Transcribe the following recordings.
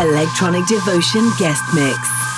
Electronic Devotion Guest Mix.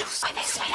Deus, vai descer.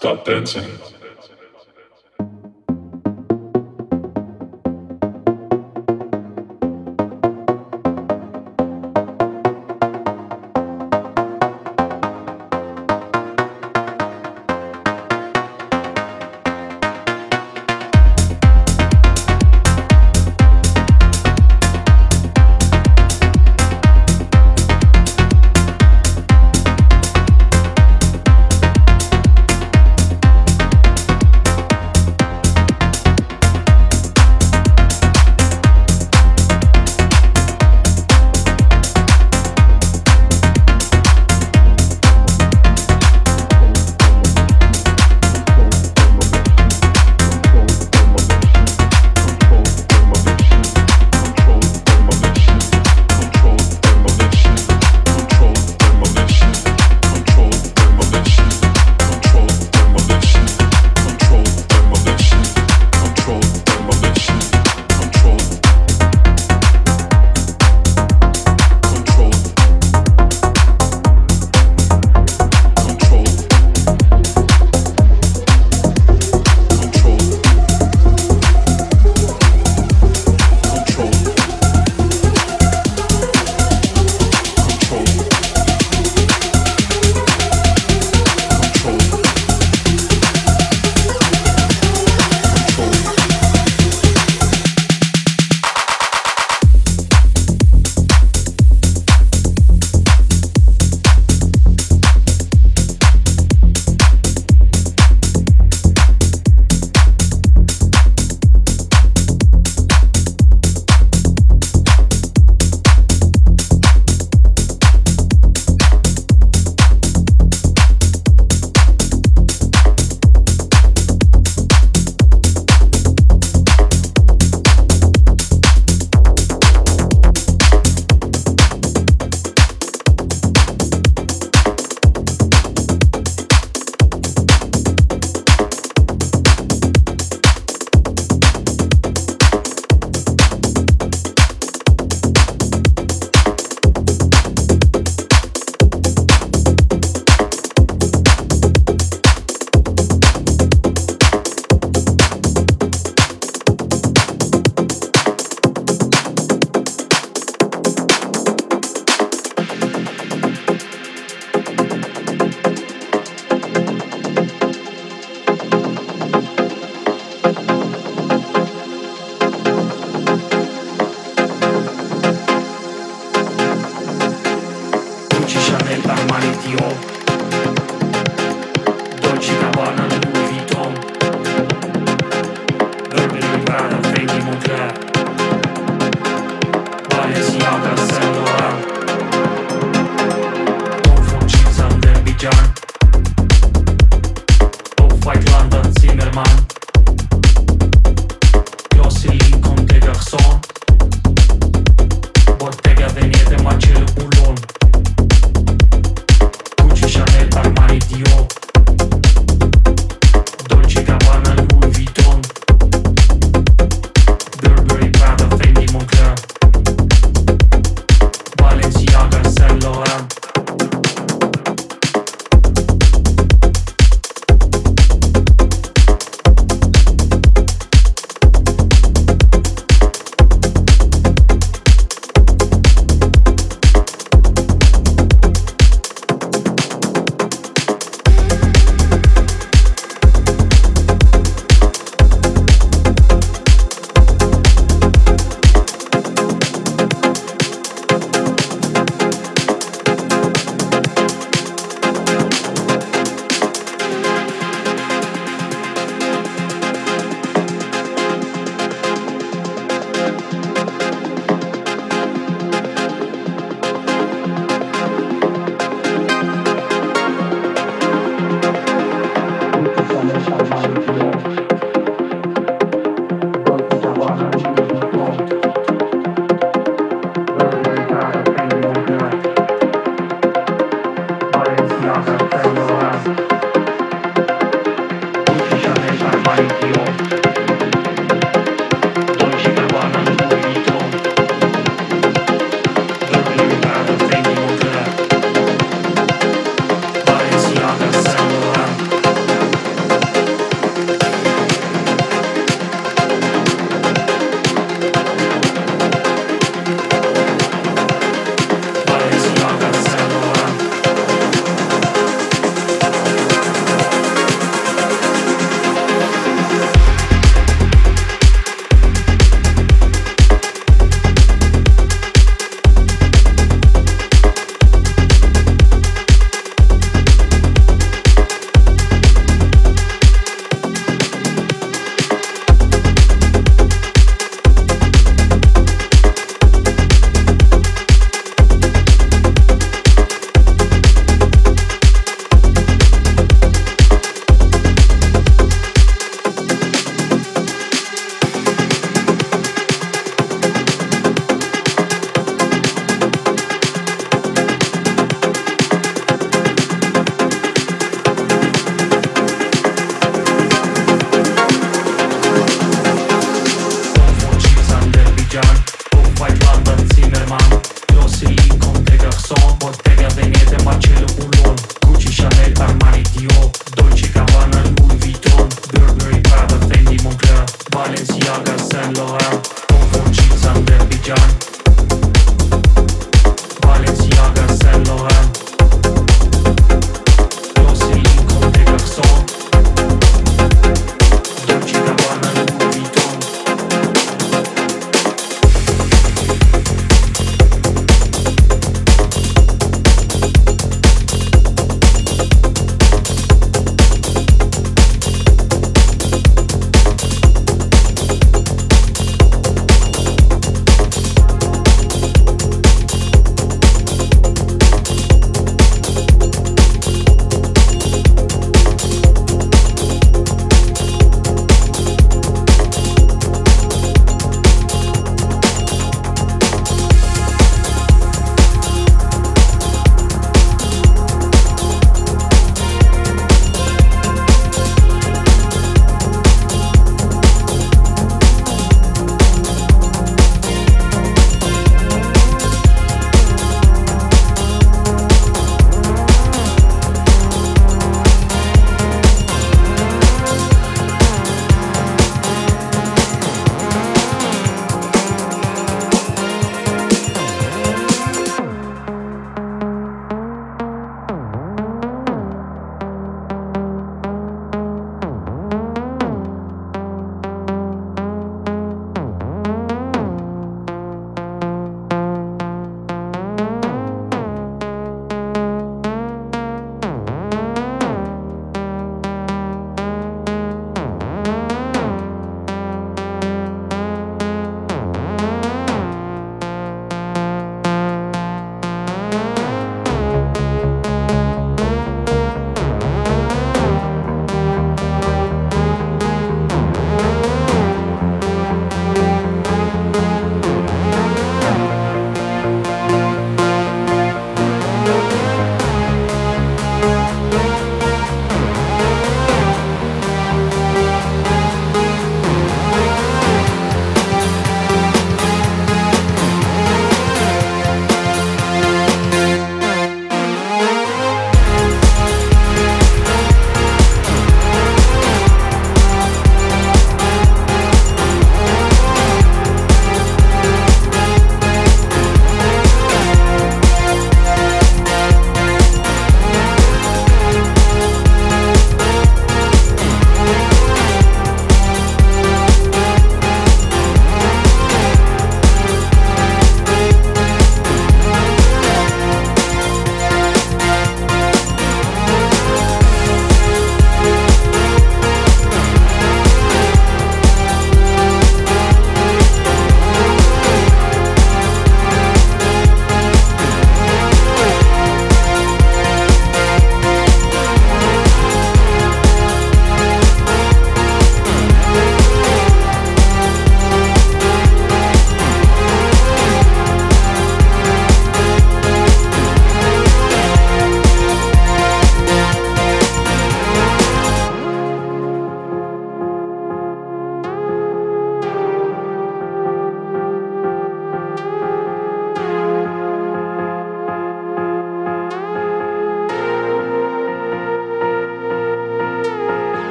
stop dancing.